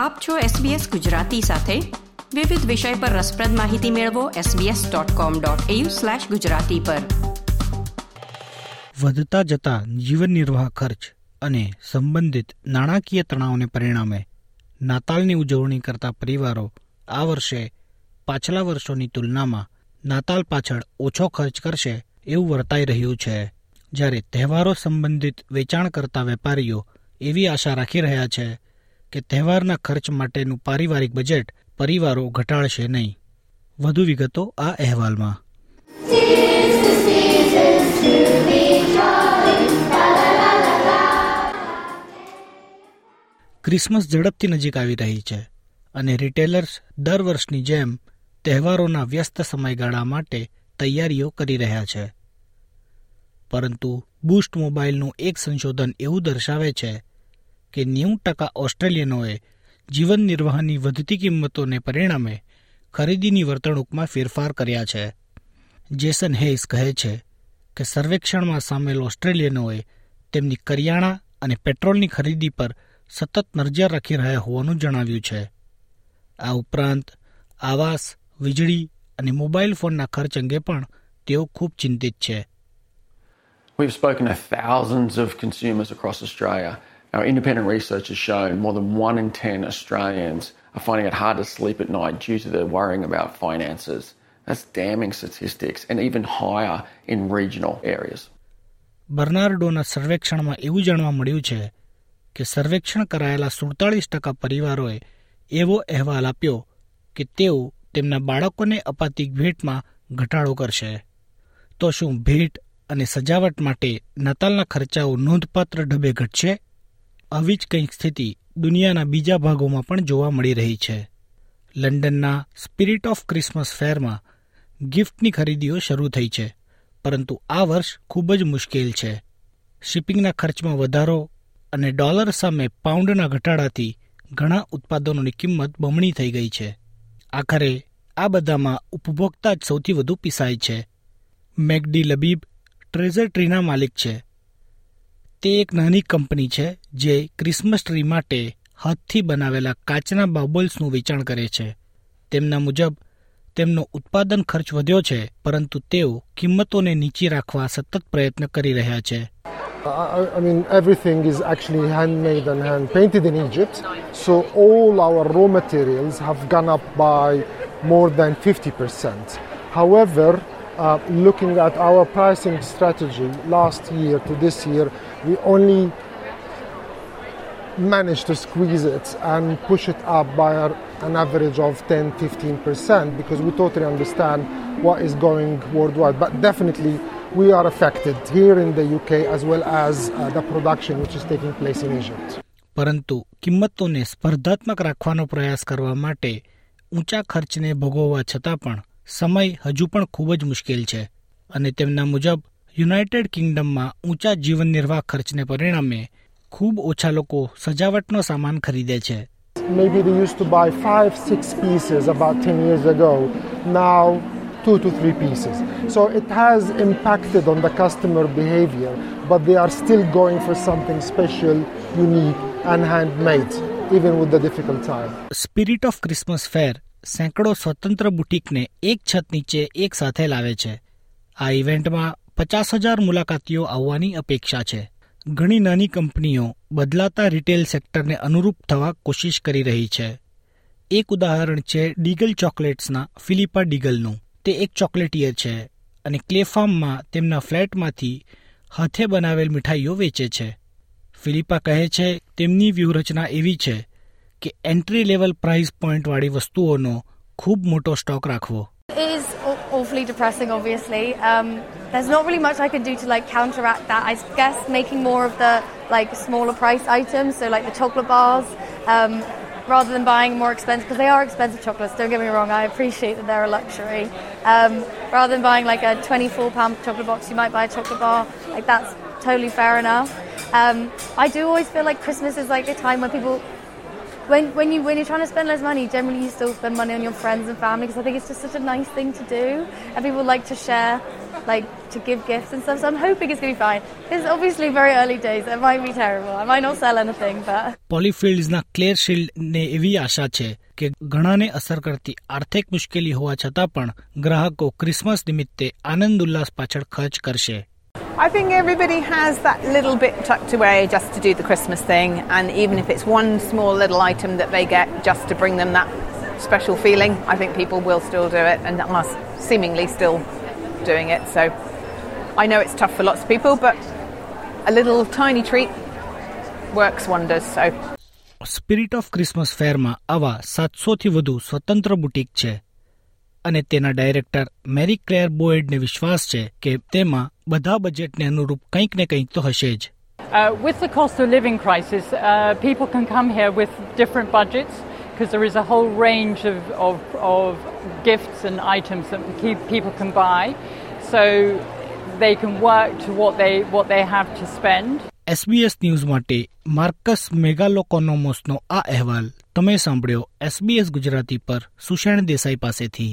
આપ છો SBS ગુજરાતી સાથે. વિવિધ વિષય પર રસપ્રદ માહિતી મેળવો sbs.com.au/gujarati પર. વધતા જતા જીવન નિર્વાહ ખર્ચ અને સંબંધિત નાણાકીય તણાવને પરિણામે નાતાલની ઉજવણી કરતા પરિવારો આ વર્ષે પાછલા વર્ષોની તુલનામાં નાતાલ પાછળ ઓછો ખર્ચ કરશે એવું વર્તાઈ રહ્યું છે. જ્યારે તહેવારો સંબંધિત વેચાણ કરતા વેપારીઓ એવી આશા રાખી રહ્યા છે કે તહેવારના ખર્ચ માટેનું પારિવારિક બજેટ પરિવારો ઘટાડશે નહીં. વધુ વિગતો આ અહેવાલમાં. ક્રિસમસ ઝડપથી નજીક આવી રહી છે અને રિટેલર્સ દર વર્ષની જેમ તહેવારોના વ્યસ્ત સમયગાળા માટે તૈયારીઓ કરી રહ્યા છે. પરંતુ બુસ્ટ મોબાઈલનું એક સંશોધન એવું દર્શાવે છે કે નેવું ટકા ઓસ્ટ્રેલિયનોએ જીવન નિર્વાહની વધતી કિંમતોને પરિણામે ખરીદીની વર્તણૂકમાં ફેરફાર કર્યા છે. જેસન હેઇસ કહે છે કે સર્વેક્ષણમાં સામેલ ઓસ્ટ્રેલિયનોએ તેમની કરિયાણા અને પેટ્રોલની ખરીદી પર સતત નજર રાખી રહ્યા હોવાનું જણાવ્યું છે. આ ઉપરાંત આવાસ, વીજળી અને મોબાઈલ ફોનના ખર્ચ અંગે પણ તેઓ ખૂબ ચિંતિત છે. We've spoken to thousands of consumers across Australia. Our independent research has shown more than one in 10 Australians are finding it hard to sleep at night due to their worrying about finances. That's damning statistics and even higher in regional areas. બર્નાર્ડોના સર્વેક્ષણમાં એવું જાણવા મળ્યું છે કે સર્વેક્ષણ કરાયેલા સુડતાળીસ ટકા પરિવારોએ એવો અહેવાલ આપ્યો કે તેઓ તેમના બાળકોને અપાતી ભેટમાં ઘટાડો કરશે તો શું ભેટ અને સજાવટ માટે નતાલના ખર્ચાઓ નોંધપાત્ર ઢબે ઘટશે આવી જ કંઈક સ્થિતિ દુનિયાના બીજા ભાગોમાં પણ જોવા મળી રહી છે. લંડનના સ્પિરિટ ઓફ ક્રિસમસ ફેરમાં ગિફ્ટની ખરીદીઓ શરૂ થઈ છે, પરંતુ આ વર્ષ ખૂબ જ મુશ્કેલ છે. શિપિંગના ખર્ચમાં વધારો અને ડોલર સામે પાઉન્ડના ઘટાડાથી ઘણા ઉત્પાદનોની કિંમત બમણી થઈ ગઈ છે. આખરે આ બધામાં ઉપભોક્તા જ સૌથી વધુ પીસાય છે. મેકડી લબીબ ટ્રેઝર ટ્રીના માલિક છે. તે એક નાની કંપની છે જે ક્રિસમસ ટ્રી માટે હાથથી બનાવેલા કાચના બાબલ્સનું વેચાણ કરે છે તેમના મુજબ તેમનો ઉત્પાદન ખર્ચ વધ્યો છે પરંતુ તેઓ કિંમતોને નીચી રાખવા સતત પ્રયત્ન કરી રહ્યા છે I, mean, everything is actually handmade and hand painted in Egypt. So all our raw materials have gone up by more than 50%. However, uh, looking at our pricing strategy last year to this year, we only managed to squeeze it and push it up by a- an average of 10 15% because we totally understand what is going worldwide. But definitely, we are affected here in the UK as well as uh, the production which is taking place in Egypt. પરંતુ કિંમતોને સ્પર્ધાત્મક રાખવાનો પ્રયાસ કરવા માટે ઊંચા ખર્ચને ભોગવવા છતાં પણ સમય હજુ પણ ખૂબ જ મુશ્કેલ છે અને તેમના મુજબ યુનાઇટેડ કિંગડમમાં ઊંચા જીવન નિર્વાહ ખર્ચને પરિણામે ખૂબ ઓછા લોકો સજાવટનો સામાન ખરીદે છે Maybe they used to buy five, six pieces about 10 years ago. Now, two to three pieces. So it has impacted on the customer behavior, but they are still going for something special, unique, and handmade, even with the difficult time. Spirit of Christmas fair સેંકડો સ્વતંત્ર બુટીકને એક છત નીચે એક સાથે લાવે છે. આ ઇવેન્ટમાં પચાસ હજાર મુલાકાતીઓ આવવાની અપેક્ષા છે. ઘણી નાની કંપનીઓ બદલાતા રિટેલ સેક્ટરને અનુરૂપ થવા કોશિશ કરી રહી છે. એક ઉદાહરણ છે ડીગલ ચોકલેટ્સના ફિલિપા ડીગલનું. તે એક ચોકલેટિયર છે અને ક્લેફાર્મમાં તેમના ફ્લેટમાંથી હાથે બનાવેલ મીઠાઈઓ વેચે છે. ફિલિપા કહે છે તેમની વ્યૂહરચના એવી છે કે એન્ટ્રી લેવલ પ્રાઇસ પોઈન્ટવાળી વસ્તુઓનો ખૂબ મોટો સ્ટોક રાખવો It is aw- awfully depressing, obviously. Um, there's not really much I can do to like counteract that. I guess making more of the like smaller price items, so like the chocolate bars, um, rather than buying more expensive because they are expensive chocolates. Don't get me wrong. I appreciate that they're a luxury. Um, rather than buying like a 24 pound chocolate box, you might buy a chocolate bar. Like that's totally fair enough. Um, I do always feel like Christmas is like a time when people when when you when you're trying to spend less money, generally you still spend money on your friends and family because I think it's just such a nice thing to do, and people like to share like to give gifts and stuff. So I'm hoping it's going to be fine. It's obviously very early days. It might be terrible. I might not sell anything, but પોલીફિલ્ડ્સના clear શિલ્ડને એવી આશા છે કે ઘણાને અસર કરતી આર્થિક મુશ્કેલી હોવા છતાં પણ ગ્રાહકો ક્રિસમસ નિમિત્તે આનંદ ઉલ્લાસ પાછળ ખર્ચ કરશે I think everybody has that little bit tucked away just to do the Christmas thing, and even if it's one small little item that they get just to bring them that special feeling, I think people will still do it and are seemingly still doing it. So I know it's tough for lots of people, but a little tiny treat works wonders. So spirit of Christmas ફેરમાં આવા સાતસોથી વધુ સ્વતંત્ર boutique છે અને તેના director મેરી Claire બોયડને વિશ્વાસ છે કે તેમાં બધા બજેટને અનુરૂપ કંઈક ને કંઈક તો હશે જ Uh, with the cost of living crisis, uh, people can come here with different budgets because there is a whole range of, of, of gifts and items that pe- people can buy. So they can work to what they, what they have to spend. SBS news માટે Marcus મેગાલોકોનોમોસનો આ અહેવાલ તમે સાંભળ્યો SBS Gujarati પર સુષેણ દેસાઈ પાસેથી